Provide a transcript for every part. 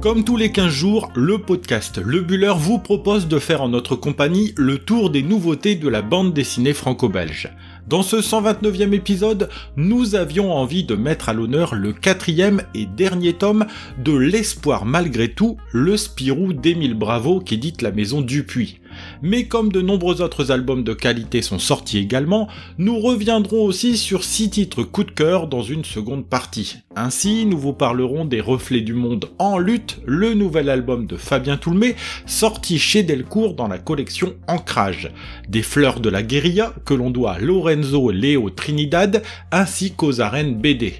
Comme tous les 15 jours, le podcast Le Buller vous propose de faire en notre compagnie le tour des nouveautés de la bande dessinée franco-belge. Dans ce 129e épisode, nous avions envie de mettre à l'honneur le quatrième et dernier tome de L'espoir malgré tout, le Spirou d'Émile Bravo qu'édite la maison Dupuis. Mais comme de nombreux autres albums de qualité sont sortis également, nous reviendrons aussi sur six titres coup de cœur dans une seconde partie. Ainsi, nous vous parlerons des Reflets du Monde en lutte, le nouvel album de Fabien Toulmé, sorti chez Delcourt dans la collection Ancrage, des Fleurs de la Guérilla que l'on doit à Lorenzo Léo Trinidad, ainsi qu'aux arènes BD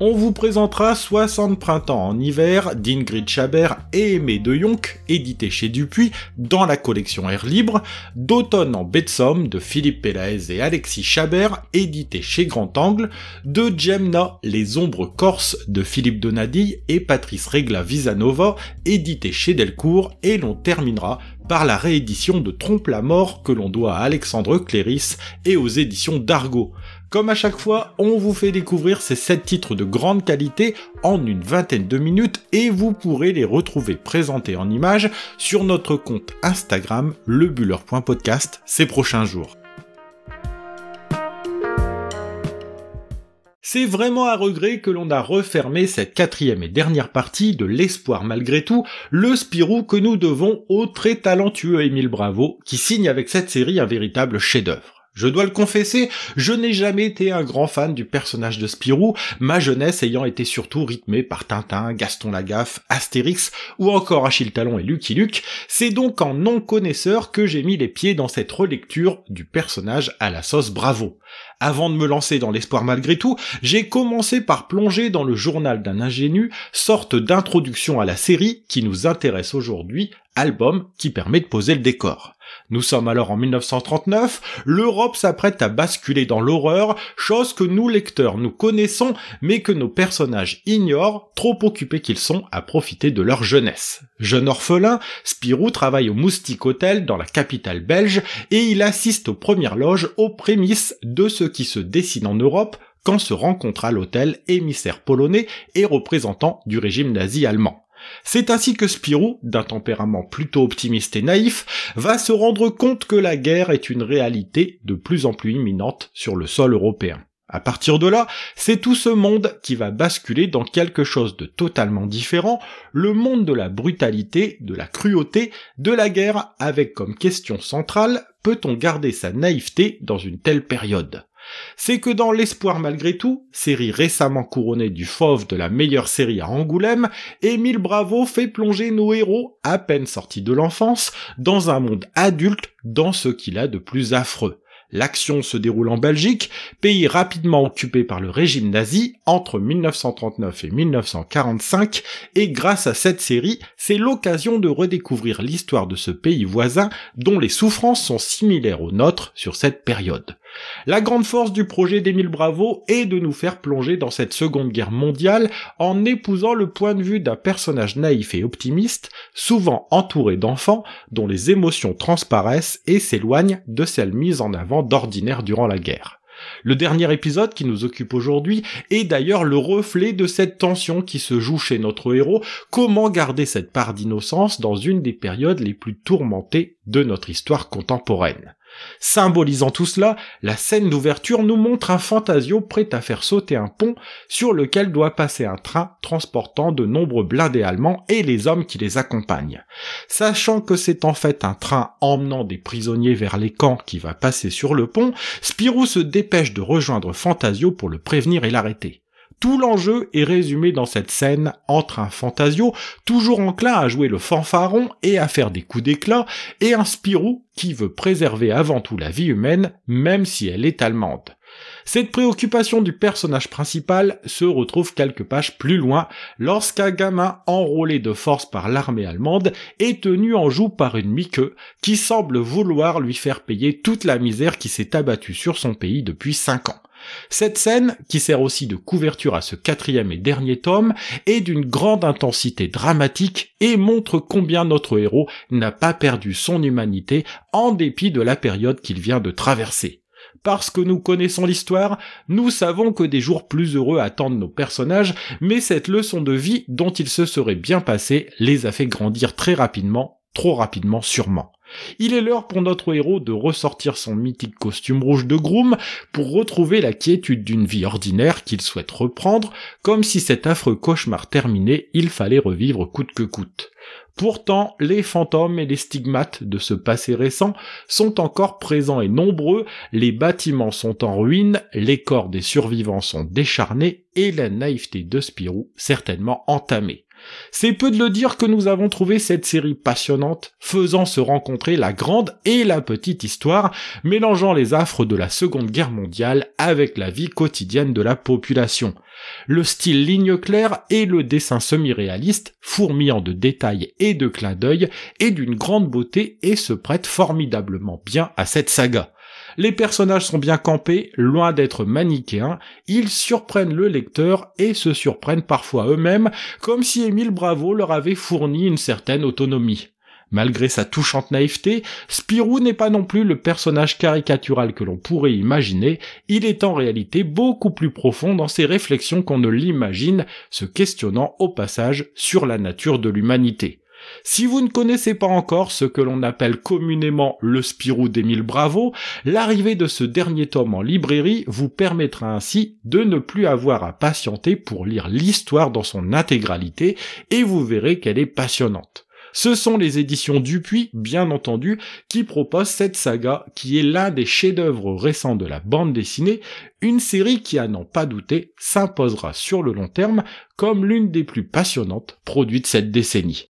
on vous présentera 60 printemps en hiver d'Ingrid Chabert et Aimé de Yonk, édité chez Dupuis dans la collection Air Libre, d'automne en baie de Philippe Pelaez et Alexis Chabert, édité chez Grand Angle, de Gemna, Les ombres corses de Philippe Donadi et Patrice Regla Visanova, édité chez Delcourt, et l'on terminera par la réédition de Trompe la mort que l'on doit à Alexandre Cléris et aux éditions d'Argo. Comme à chaque fois, on vous fait découvrir ces 7 titres de grande qualité en une vingtaine de minutes et vous pourrez les retrouver présentés en images sur notre compte Instagram lebuller.podcast ces prochains jours. C'est vraiment à regret que l'on a refermé cette quatrième et dernière partie de l'espoir malgré tout, le Spirou que nous devons au très talentueux Émile Bravo, qui signe avec cette série un véritable chef-d'œuvre. Je dois le confesser, je n'ai jamais été un grand fan du personnage de Spirou, ma jeunesse ayant été surtout rythmée par Tintin, Gaston Lagaffe, Astérix ou encore Achille Talon et Lucky Luke. C'est donc en non connaisseur que j'ai mis les pieds dans cette relecture du personnage à la sauce bravo. Avant de me lancer dans l'espoir malgré tout, j'ai commencé par plonger dans le journal d'un ingénu, sorte d'introduction à la série qui nous intéresse aujourd'hui, album qui permet de poser le décor. Nous sommes alors en 1939, l'Europe s'apprête à basculer dans l'horreur, chose que nous lecteurs nous connaissons, mais que nos personnages ignorent, trop occupés qu'ils sont à profiter de leur jeunesse. Jeune orphelin, Spirou travaille au Moustique Hotel dans la capitale belge, et il assiste aux premières loges aux prémices de ce qui se dessine en Europe quand se rencontre à l'hôtel émissaire polonais et représentant du régime nazi allemand. C'est ainsi que Spirou, d'un tempérament plutôt optimiste et naïf, va se rendre compte que la guerre est une réalité de plus en plus imminente sur le sol européen. À partir de là, c'est tout ce monde qui va basculer dans quelque chose de totalement différent, le monde de la brutalité, de la cruauté, de la guerre, avec comme question centrale, peut-on garder sa naïveté dans une telle période? C'est que dans L'espoir malgré tout, série récemment couronnée du fauve de la meilleure série à Angoulême, Émile Bravo fait plonger nos héros, à peine sortis de l'enfance, dans un monde adulte dans ce qu'il a de plus affreux. L'action se déroule en Belgique, pays rapidement occupé par le régime nazi entre 1939 et 1945, et grâce à cette série, c'est l'occasion de redécouvrir l'histoire de ce pays voisin dont les souffrances sont similaires aux nôtres sur cette période. La grande force du projet d'Émile Bravo est de nous faire plonger dans cette seconde guerre mondiale en épousant le point de vue d'un personnage naïf et optimiste, souvent entouré d'enfants dont les émotions transparaissent et s'éloignent de celles mises en avant d'ordinaire durant la guerre. Le dernier épisode qui nous occupe aujourd'hui est d'ailleurs le reflet de cette tension qui se joue chez notre héros, comment garder cette part d'innocence dans une des périodes les plus tourmentées de notre histoire contemporaine. Symbolisant tout cela, la scène d'ouverture nous montre un fantasio prêt à faire sauter un pont sur lequel doit passer un train transportant de nombreux blindés allemands et les hommes qui les accompagnent. Sachant que c'est en fait un train emmenant des prisonniers vers les camps qui va passer sur le pont, Spirou se dépêche de rejoindre Fantasio pour le prévenir et l'arrêter. Tout l'enjeu est résumé dans cette scène entre un Fantasio, toujours enclin à jouer le fanfaron et à faire des coups d'éclat, et un Spirou qui veut préserver avant tout la vie humaine, même si elle est allemande. Cette préoccupation du personnage principal se retrouve quelques pages plus loin lorsqu'un gamin enrôlé de force par l'armée allemande est tenu en joue par une mique qui semble vouloir lui faire payer toute la misère qui s'est abattue sur son pays depuis cinq ans. Cette scène, qui sert aussi de couverture à ce quatrième et dernier tome, est d'une grande intensité dramatique et montre combien notre héros n'a pas perdu son humanité en dépit de la période qu'il vient de traverser. Parce que nous connaissons l'histoire, nous savons que des jours plus heureux attendent nos personnages, mais cette leçon de vie dont il se serait bien passé les a fait grandir très rapidement, trop rapidement sûrement. Il est l'heure pour notre héros de ressortir son mythique costume rouge de groom pour retrouver la quiétude d'une vie ordinaire qu'il souhaite reprendre, comme si cet affreux cauchemar terminé, il fallait revivre coûte que coûte. Pourtant, les fantômes et les stigmates de ce passé récent sont encore présents et nombreux, les bâtiments sont en ruine, les corps des survivants sont décharnés et la naïveté de Spirou certainement entamée. C'est peu de le dire que nous avons trouvé cette série passionnante, faisant se rencontrer la grande et la petite histoire, mélangeant les affres de la Seconde Guerre mondiale avec la vie quotidienne de la population. Le style ligne claire et le dessin semi-réaliste, fourmillant de détails et de clins d'œil, est d'une grande beauté et se prête formidablement bien à cette saga. Les personnages sont bien campés, loin d'être manichéens, ils surprennent le lecteur et se surprennent parfois eux-mêmes, comme si Émile Bravo leur avait fourni une certaine autonomie. Malgré sa touchante naïveté, Spirou n'est pas non plus le personnage caricatural que l'on pourrait imaginer, il est en réalité beaucoup plus profond dans ses réflexions qu'on ne l'imagine, se questionnant au passage sur la nature de l'humanité. Si vous ne connaissez pas encore ce que l'on appelle communément le Spirou d'Émile Bravo, l'arrivée de ce dernier tome en librairie vous permettra ainsi de ne plus avoir à patienter pour lire l'histoire dans son intégralité et vous verrez qu'elle est passionnante. Ce sont les éditions Dupuis, bien entendu, qui proposent cette saga qui est l'un des chefs-d'œuvre récents de la bande dessinée, une série qui, à n'en pas douter, s'imposera sur le long terme comme l'une des plus passionnantes produites cette décennie.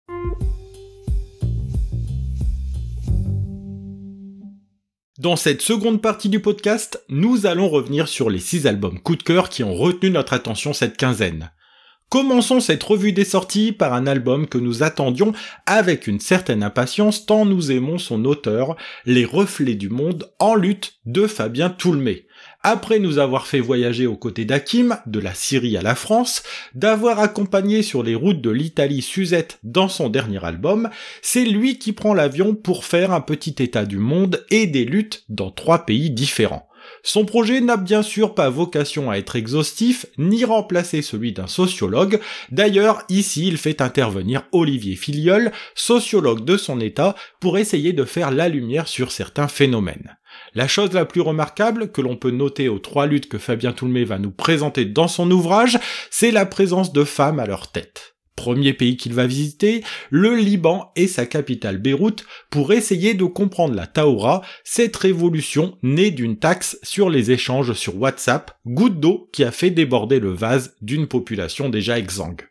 Dans cette seconde partie du podcast, nous allons revenir sur les six albums coup de cœur qui ont retenu notre attention cette quinzaine. Commençons cette revue des sorties par un album que nous attendions avec une certaine impatience tant nous aimons son auteur, Les Reflets du Monde en lutte de Fabien Toulmé après nous avoir fait voyager aux côtés d'Hakim, de la Syrie à la France, d'avoir accompagné sur les routes de l'Italie Suzette dans son dernier album, c'est lui qui prend l'avion pour faire un petit état du monde et des luttes dans trois pays différents. Son projet n'a bien sûr pas vocation à être exhaustif, ni remplacer celui d'un sociologue. D'ailleurs, ici, il fait intervenir Olivier Filiol, sociologue de son état, pour essayer de faire la lumière sur certains phénomènes. La chose la plus remarquable que l'on peut noter aux trois luttes que Fabien Toulmé va nous présenter dans son ouvrage, c'est la présence de femmes à leur tête. Premier pays qu'il va visiter, le Liban et sa capitale Beyrouth pour essayer de comprendre la Taura, cette révolution née d'une taxe sur les échanges sur WhatsApp, goutte d'eau qui a fait déborder le vase d'une population déjà exsangue.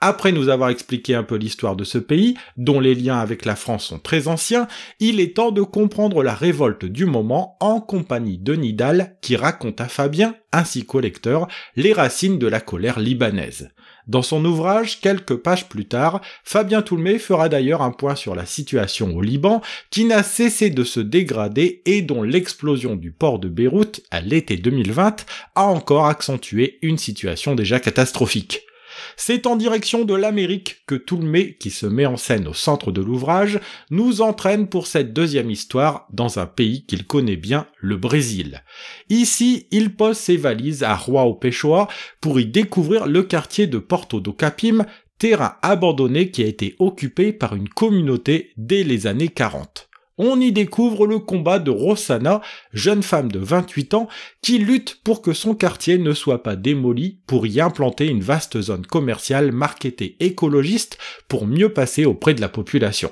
Après nous avoir expliqué un peu l'histoire de ce pays, dont les liens avec la France sont très anciens, il est temps de comprendre la révolte du moment en compagnie de Nidal qui raconte à Fabien, ainsi qu'au lecteur, les racines de la colère libanaise. Dans son ouvrage, quelques pages plus tard, Fabien Toulmé fera d'ailleurs un point sur la situation au Liban, qui n'a cessé de se dégrader et dont l'explosion du port de Beyrouth à l'été 2020 a encore accentué une situation déjà catastrophique. C'est en direction de l'Amérique que Toulmé, qui se met en scène au centre de l'ouvrage, nous entraîne pour cette deuxième histoire dans un pays qu'il connaît bien, le Brésil. Ici, il pose ses valises à Roi Peshua pour y découvrir le quartier de Porto do Capim, terrain abandonné qui a été occupé par une communauté dès les années 40 on y découvre le combat de Rossana, jeune femme de 28 ans, qui lutte pour que son quartier ne soit pas démoli pour y implanter une vaste zone commerciale marketée écologiste pour mieux passer auprès de la population.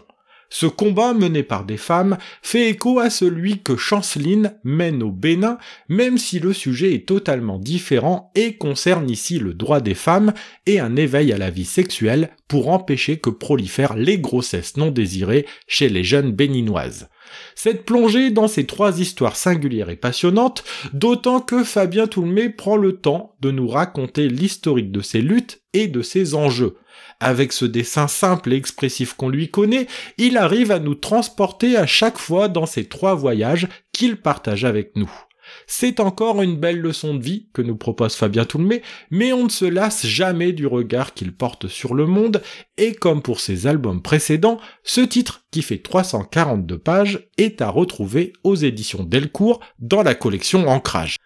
Ce combat mené par des femmes fait écho à celui que Chanceline mène au Bénin, même si le sujet est totalement différent et concerne ici le droit des femmes et un éveil à la vie sexuelle pour empêcher que prolifèrent les grossesses non désirées chez les jeunes béninoises. Cette plongée dans ces trois histoires singulières et passionnantes, d'autant que Fabien Toulmé prend le temps de nous raconter l'historique de ces luttes et de ces enjeux. Avec ce dessin simple et expressif qu'on lui connaît, il arrive à nous transporter à chaque fois dans ces trois voyages qu'il partage avec nous. C'est encore une belle leçon de vie que nous propose Fabien Toulmé, mais on ne se lasse jamais du regard qu'il porte sur le monde, et comme pour ses albums précédents, ce titre, qui fait 342 pages, est à retrouver aux éditions Delcourt dans la collection Ancrage.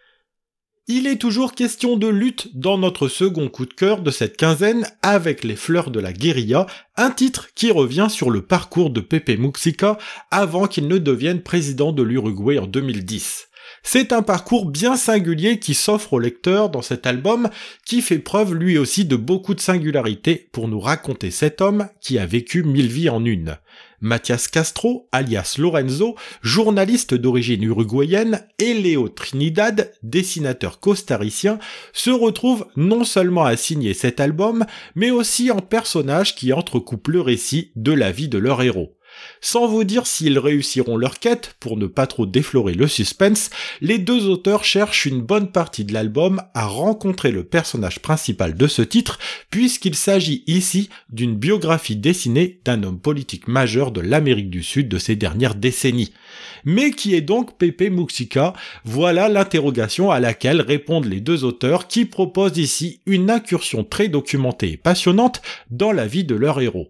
Il est toujours question de lutte dans notre second coup de cœur de cette quinzaine avec Les Fleurs de la Guérilla, un titre qui revient sur le parcours de Pepe Muxica avant qu'il ne devienne président de l'Uruguay en 2010. C'est un parcours bien singulier qui s'offre au lecteur dans cet album, qui fait preuve lui aussi de beaucoup de singularité pour nous raconter cet homme qui a vécu mille vies en une. Mathias Castro, alias Lorenzo, journaliste d'origine uruguayenne, et Léo Trinidad, dessinateur costaricien, se retrouvent non seulement à signer cet album, mais aussi en personnages qui entrecoupent le récit de la vie de leur héros. Sans vous dire s'ils réussiront leur quête, pour ne pas trop déflorer le suspense, les deux auteurs cherchent une bonne partie de l'album à rencontrer le personnage principal de ce titre, puisqu'il s'agit ici d'une biographie dessinée d'un homme politique majeur de l'Amérique du Sud de ces dernières décennies. Mais qui est donc Pepe Muxica? Voilà l'interrogation à laquelle répondent les deux auteurs qui proposent ici une incursion très documentée et passionnante dans la vie de leur héros.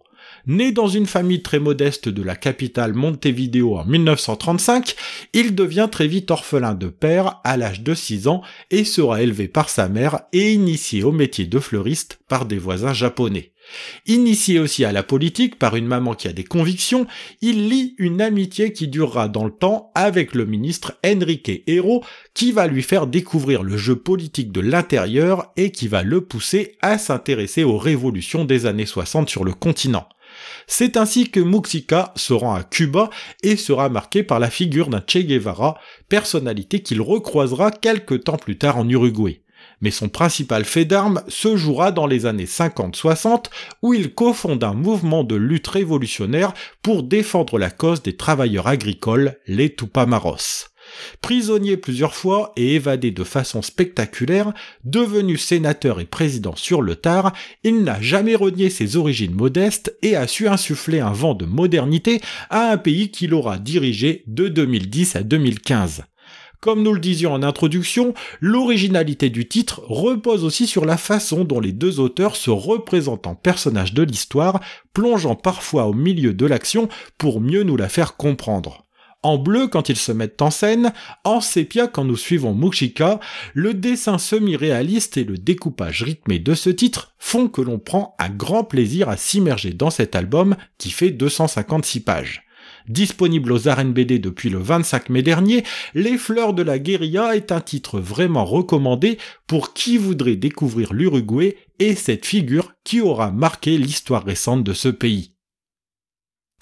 Né dans une famille très modeste de la capitale Montevideo en 1935, il devient très vite orphelin de père à l'âge de 6 ans et sera élevé par sa mère et initié au métier de fleuriste par des voisins japonais. Initié aussi à la politique par une maman qui a des convictions, il lie une amitié qui durera dans le temps avec le ministre Enrique Hero qui va lui faire découvrir le jeu politique de l'intérieur et qui va le pousser à s'intéresser aux révolutions des années 60 sur le continent. C'est ainsi que Muxica se rend à Cuba et sera marqué par la figure d'un Che Guevara, personnalité qu'il recroisera quelque temps plus tard en Uruguay. Mais son principal fait d'armes se jouera dans les années 50-60 où il cofonde un mouvement de lutte révolutionnaire pour défendre la cause des travailleurs agricoles, les Tupamaros. Prisonnier plusieurs fois et évadé de façon spectaculaire, devenu sénateur et président sur le tard, il n'a jamais renié ses origines modestes et a su insuffler un vent de modernité à un pays qu'il aura dirigé de 2010 à 2015. Comme nous le disions en introduction, l'originalité du titre repose aussi sur la façon dont les deux auteurs se représentent en personnages de l'histoire, plongeant parfois au milieu de l'action pour mieux nous la faire comprendre en bleu quand ils se mettent en scène, en sépia quand nous suivons Mushika, le dessin semi-réaliste et le découpage rythmé de ce titre font que l'on prend un grand plaisir à s'immerger dans cet album qui fait 256 pages. Disponible aux arènes BD depuis le 25 mai dernier, Les Fleurs de la Guérilla est un titre vraiment recommandé pour qui voudrait découvrir l'Uruguay et cette figure qui aura marqué l'histoire récente de ce pays.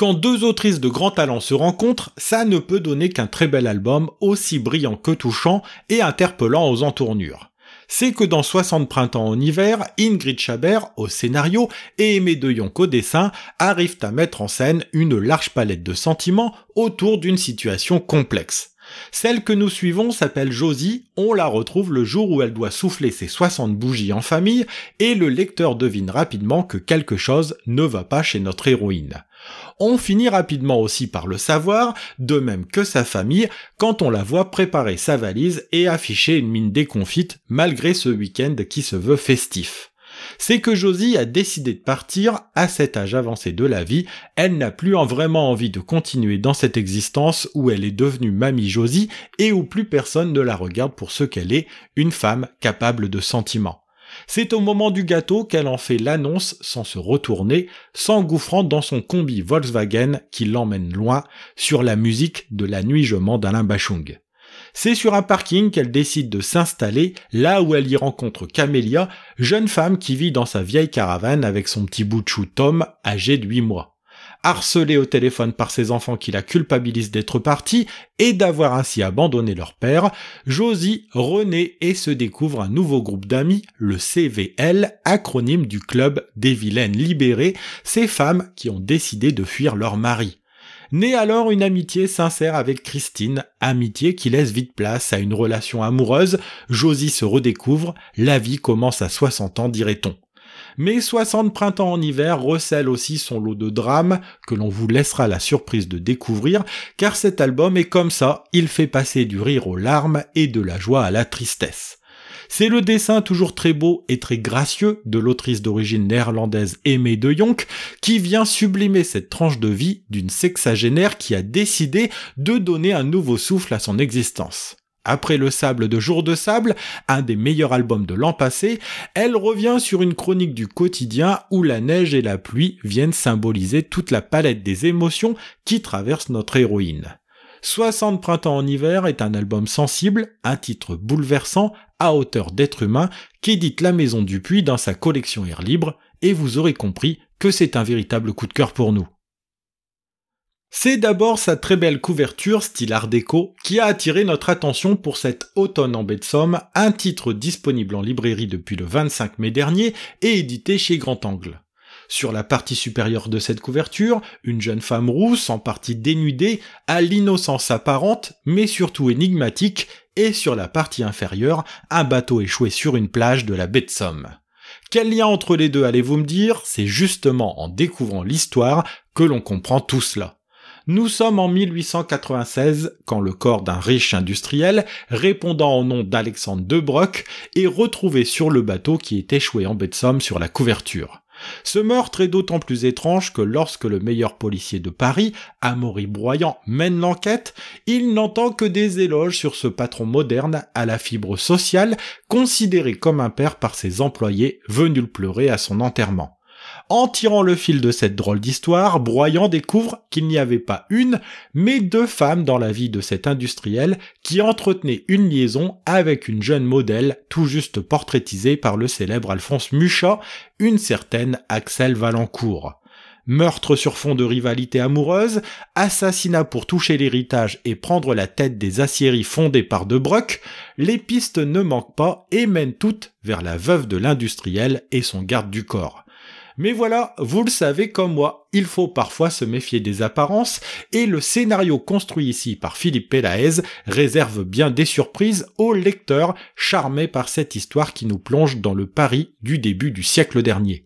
Quand deux autrices de grand talent se rencontrent, ça ne peut donner qu'un très bel album, aussi brillant que touchant et interpellant aux entournures. C'est que dans 60 printemps en hiver, Ingrid Chabert au scénario et Aimé de Yonk au dessin arrivent à mettre en scène une large palette de sentiments autour d'une situation complexe. Celle que nous suivons s'appelle Josie, on la retrouve le jour où elle doit souffler ses 60 bougies en famille, et le lecteur devine rapidement que quelque chose ne va pas chez notre héroïne. On finit rapidement aussi par le savoir, de même que sa famille, quand on la voit préparer sa valise et afficher une mine déconfite malgré ce week-end qui se veut festif. C'est que Josie a décidé de partir à cet âge avancé de la vie, elle n'a plus vraiment envie de continuer dans cette existence où elle est devenue mamie Josie et où plus personne ne la regarde pour ce qu'elle est, une femme capable de sentiments. C'est au moment du gâteau qu'elle en fait l'annonce sans se retourner, s'engouffrant dans son combi Volkswagen qui l'emmène loin sur la musique de La Nuit je d'Alain Bachung. C'est sur un parking qu'elle décide de s'installer, là où elle y rencontre Camélia, jeune femme qui vit dans sa vieille caravane avec son petit bout de chou Tom, âgé de 8 mois harcelée au téléphone par ses enfants qui la culpabilisent d'être partie et d'avoir ainsi abandonné leur père, Josie renaît et se découvre un nouveau groupe d'amis, le CVL, acronyme du club des vilaines libérées, ces femmes qui ont décidé de fuir leur mari. Naît alors une amitié sincère avec Christine, amitié qui laisse vite place à une relation amoureuse, Josie se redécouvre, la vie commence à 60 ans dirait-on. Mais 60 printemps en hiver recèle aussi son lot de drames que l'on vous laissera la surprise de découvrir, car cet album est comme ça, il fait passer du rire aux larmes et de la joie à la tristesse. C'est le dessin toujours très beau et très gracieux de l'autrice d'origine néerlandaise Aimée de Jonk qui vient sublimer cette tranche de vie d'une sexagénaire qui a décidé de donner un nouveau souffle à son existence. Après Le Sable de Jour de Sable, un des meilleurs albums de l'an passé, elle revient sur une chronique du quotidien où la neige et la pluie viennent symboliser toute la palette des émotions qui traversent notre héroïne. 60 printemps en hiver est un album sensible, un titre bouleversant, à hauteur d'être humain, qu'édite la Maison du Puy dans sa collection Air Libre, et vous aurez compris que c'est un véritable coup de cœur pour nous. C'est d'abord sa très belle couverture style art déco qui a attiré notre attention pour cet automne en baie de Somme, un titre disponible en librairie depuis le 25 mai dernier et édité chez Grand Angle. Sur la partie supérieure de cette couverture, une jeune femme rousse, en partie dénudée, a l'innocence apparente, mais surtout énigmatique, et sur la partie inférieure, un bateau échoué sur une plage de la baie de Somme. Quel lien entre les deux allez-vous me dire? C'est justement en découvrant l'histoire que l'on comprend tout cela. Nous sommes en 1896 quand le corps d'un riche industriel, répondant au nom d'Alexandre de Brock, est retrouvé sur le bateau qui est échoué en baie de Somme sur la couverture. Ce meurtre est d'autant plus étrange que lorsque le meilleur policier de Paris, Amaury Broyant, mène l'enquête, il n'entend que des éloges sur ce patron moderne à la fibre sociale, considéré comme un père par ses employés venus le pleurer à son enterrement. En tirant le fil de cette drôle d'histoire, Broyant découvre qu'il n'y avait pas une, mais deux femmes dans la vie de cet industriel qui entretenaient une liaison avec une jeune modèle tout juste portraitisée par le célèbre Alphonse Mucha, une certaine Axel Valencourt. Meurtre sur fond de rivalité amoureuse, assassinat pour toucher l'héritage et prendre la tête des aciéries fondées par De les pistes ne manquent pas et mènent toutes vers la veuve de l'industriel et son garde du corps. Mais voilà, vous le savez comme moi, il faut parfois se méfier des apparences, et le scénario construit ici par Philippe Pelaez réserve bien des surprises aux lecteurs charmés par cette histoire qui nous plonge dans le Paris du début du siècle dernier.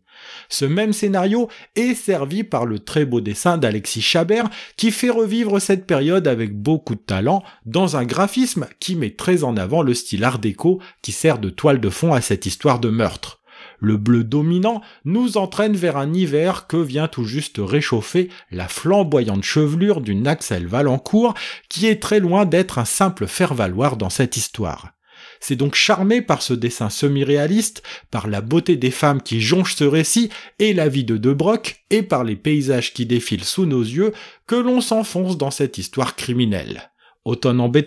Ce même scénario est servi par le très beau dessin d'Alexis Chabert qui fait revivre cette période avec beaucoup de talent dans un graphisme qui met très en avant le style art déco qui sert de toile de fond à cette histoire de meurtre. Le bleu dominant nous entraîne vers un hiver que vient tout juste réchauffer la flamboyante chevelure d'une Axel Valencourt qui est très loin d'être un simple faire-valoir dans cette histoire. C'est donc charmé par ce dessin semi-réaliste, par la beauté des femmes qui jonchent ce récit et la vie de De Broc, et par les paysages qui défilent sous nos yeux, que l'on s'enfonce dans cette histoire criminelle. Automne en baie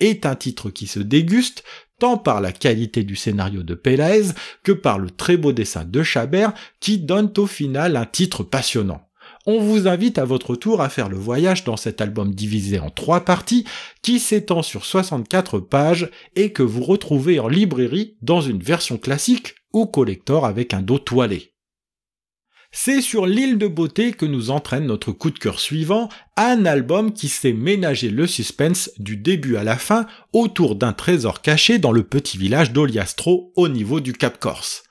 est un titre qui se déguste, tant par la qualité du scénario de Pelaez que par le très beau dessin de Chabert qui donne au final un titre passionnant. On vous invite à votre tour à faire le voyage dans cet album divisé en trois parties qui s'étend sur 64 pages et que vous retrouvez en librairie dans une version classique ou collector avec un dos toilé. C'est sur l'île de beauté que nous entraîne notre coup de cœur suivant, un album qui sait ménager le suspense du début à la fin autour d'un trésor caché dans le petit village d'Oliastro au niveau du Cap Corse.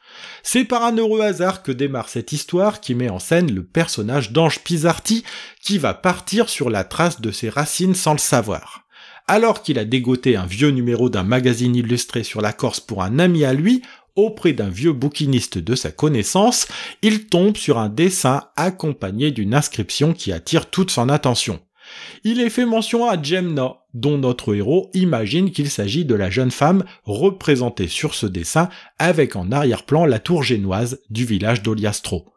C'est par un heureux hasard que démarre cette histoire qui met en scène le personnage d'Ange Pisarti qui va partir sur la trace de ses racines sans le savoir. Alors qu'il a dégoté un vieux numéro d'un magazine illustré sur la Corse pour un ami à lui, auprès d'un vieux bouquiniste de sa connaissance, il tombe sur un dessin accompagné d'une inscription qui attire toute son attention. Il est fait mention à Jemna, dont notre héros imagine qu'il s'agit de la jeune femme représentée sur ce dessin avec en arrière-plan la tour génoise du village d'Oliastro.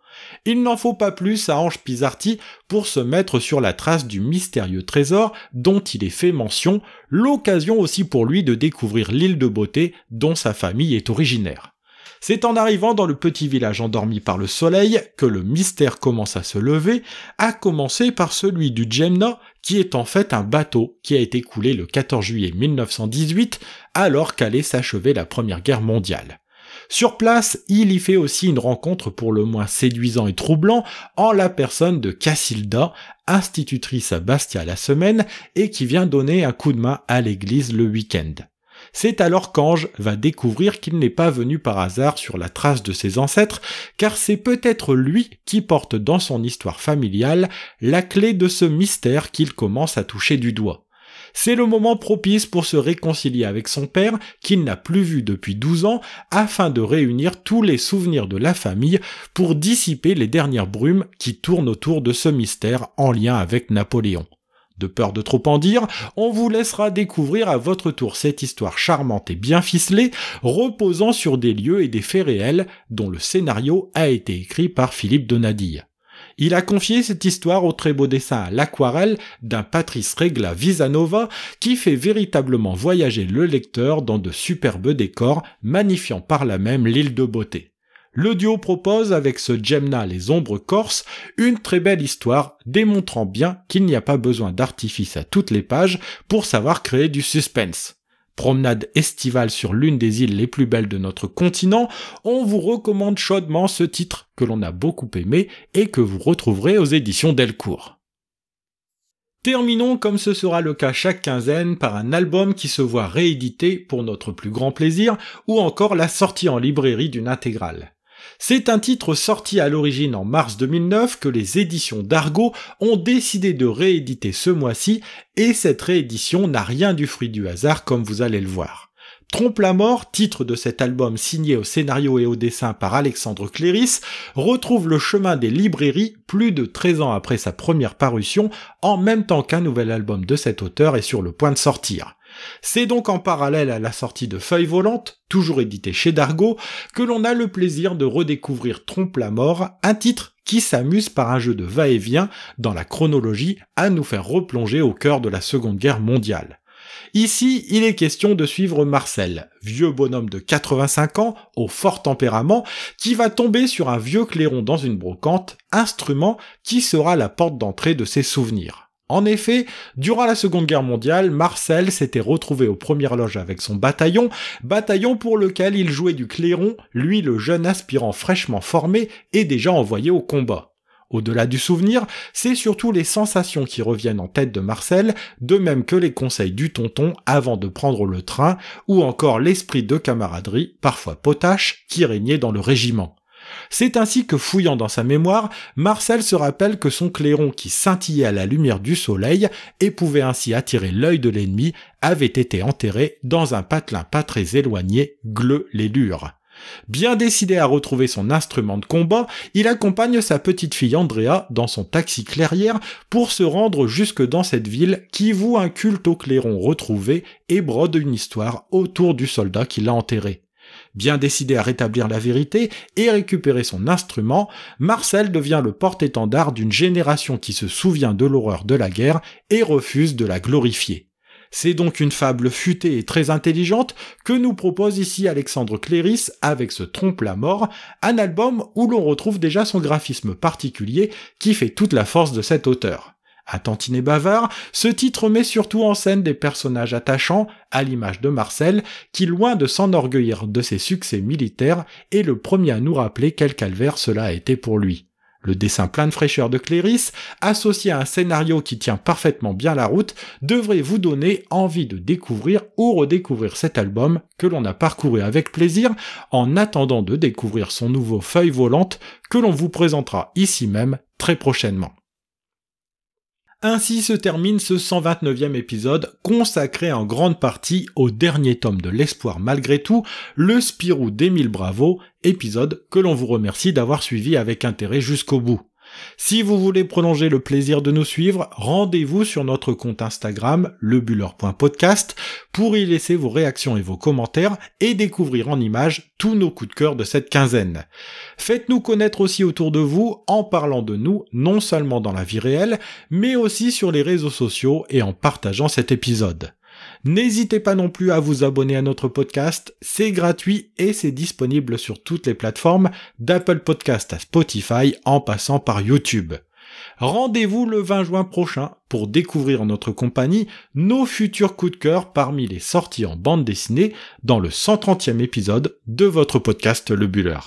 Il n'en faut pas plus à Ange Pisarti pour se mettre sur la trace du mystérieux trésor dont il est fait mention, l'occasion aussi pour lui de découvrir l'île de beauté dont sa famille est originaire. C'est en arrivant dans le petit village endormi par le soleil que le mystère commence à se lever, à commencer par celui du Jemna, qui est en fait un bateau qui a été coulé le 14 juillet 1918, alors qu'allait s'achever la Première Guerre mondiale. Sur place, il y fait aussi une rencontre pour le moins séduisant et troublant en la personne de Cassilda, institutrice à Bastia la semaine et qui vient donner un coup de main à l'église le week-end. C'est alors qu'Ange va découvrir qu'il n'est pas venu par hasard sur la trace de ses ancêtres, car c'est peut-être lui qui porte dans son histoire familiale la clé de ce mystère qu'il commence à toucher du doigt. C'est le moment propice pour se réconcilier avec son père, qu'il n'a plus vu depuis 12 ans, afin de réunir tous les souvenirs de la famille pour dissiper les dernières brumes qui tournent autour de ce mystère en lien avec Napoléon. De peur de trop en dire, on vous laissera découvrir à votre tour cette histoire charmante et bien ficelée, reposant sur des lieux et des faits réels dont le scénario a été écrit par Philippe Donadille. Il a confié cette histoire au très beau dessin à l'aquarelle d'un Patrice Regla Visanova qui fait véritablement voyager le lecteur dans de superbes décors, magnifiant par là même l'île de beauté. Le duo propose avec ce Gemna les ombres corses une très belle histoire démontrant bien qu'il n'y a pas besoin d'artifice à toutes les pages pour savoir créer du suspense promenade estivale sur l'une des îles les plus belles de notre continent, on vous recommande chaudement ce titre que l'on a beaucoup aimé et que vous retrouverez aux éditions Delcourt. Terminons comme ce sera le cas chaque quinzaine par un album qui se voit réédité pour notre plus grand plaisir ou encore la sortie en librairie d'une intégrale. C'est un titre sorti à l'origine en mars 2009 que les éditions d'Argo ont décidé de rééditer ce mois-ci et cette réédition n'a rien du fruit du hasard comme vous allez le voir. Trompe la mort, titre de cet album signé au scénario et au dessin par Alexandre Cléris, retrouve le chemin des librairies plus de 13 ans après sa première parution, en même temps qu'un nouvel album de cet auteur est sur le point de sortir. C'est donc en parallèle à la sortie de Feuilles volantes, toujours édité chez Dargo, que l'on a le plaisir de redécouvrir Trompe la mort, un titre qui s'amuse par un jeu de va-et-vient dans la chronologie à nous faire replonger au cœur de la Seconde Guerre mondiale. Ici, il est question de suivre Marcel, vieux bonhomme de 85 ans, au fort tempérament, qui va tomber sur un vieux clairon dans une brocante, instrument qui sera la porte d'entrée de ses souvenirs. En effet, durant la Seconde Guerre mondiale, Marcel s'était retrouvé aux premières loges avec son bataillon, bataillon pour lequel il jouait du clairon, lui le jeune aspirant fraîchement formé et déjà envoyé au combat. Au-delà du souvenir, c'est surtout les sensations qui reviennent en tête de Marcel, de même que les conseils du tonton avant de prendre le train, ou encore l'esprit de camaraderie, parfois potache, qui régnait dans le régiment. C'est ainsi que fouillant dans sa mémoire, Marcel se rappelle que son clairon qui scintillait à la lumière du soleil et pouvait ainsi attirer l'œil de l'ennemi avait été enterré dans un patelin pas très éloigné, gleu les lures. Bien décidé à retrouver son instrument de combat, il accompagne sa petite fille Andrea dans son taxi clairière pour se rendre jusque dans cette ville qui voue un culte au clairon retrouvé et brode une histoire autour du soldat qui l'a enterré. Bien décidé à rétablir la vérité et récupérer son instrument, Marcel devient le porte-étendard d'une génération qui se souvient de l'horreur de la guerre et refuse de la glorifier. C'est donc une fable futée et très intelligente que nous propose ici Alexandre Cléris avec ce Trompe la mort, un album où l'on retrouve déjà son graphisme particulier qui fait toute la force de cet auteur. À tantinet bavard, ce titre met surtout en scène des personnages attachants, à l'image de Marcel, qui loin de s'enorgueillir de ses succès militaires, est le premier à nous rappeler quel calvaire cela a été pour lui. Le dessin plein de fraîcheur de Cléris, associé à un scénario qui tient parfaitement bien la route, devrait vous donner envie de découvrir ou redécouvrir cet album que l'on a parcouru avec plaisir en attendant de découvrir son nouveau Feuille volante que l'on vous présentera ici même très prochainement. Ainsi se termine ce 129e épisode consacré en grande partie au dernier tome de l'espoir malgré tout, le Spirou d'Émile Bravo, épisode que l'on vous remercie d'avoir suivi avec intérêt jusqu'au bout. Si vous voulez prolonger le plaisir de nous suivre, rendez-vous sur notre compte Instagram, lebuller.podcast, pour y laisser vos réactions et vos commentaires et découvrir en images tous nos coups de cœur de cette quinzaine. Faites-nous connaître aussi autour de vous en parlant de nous, non seulement dans la vie réelle, mais aussi sur les réseaux sociaux et en partageant cet épisode. N'hésitez pas non plus à vous abonner à notre podcast, c'est gratuit et c'est disponible sur toutes les plateformes, d'Apple Podcast à Spotify en passant par YouTube. Rendez-vous le 20 juin prochain pour découvrir en notre compagnie nos futurs coups de cœur parmi les sorties en bande dessinée dans le 130e épisode de votre podcast Le Buller.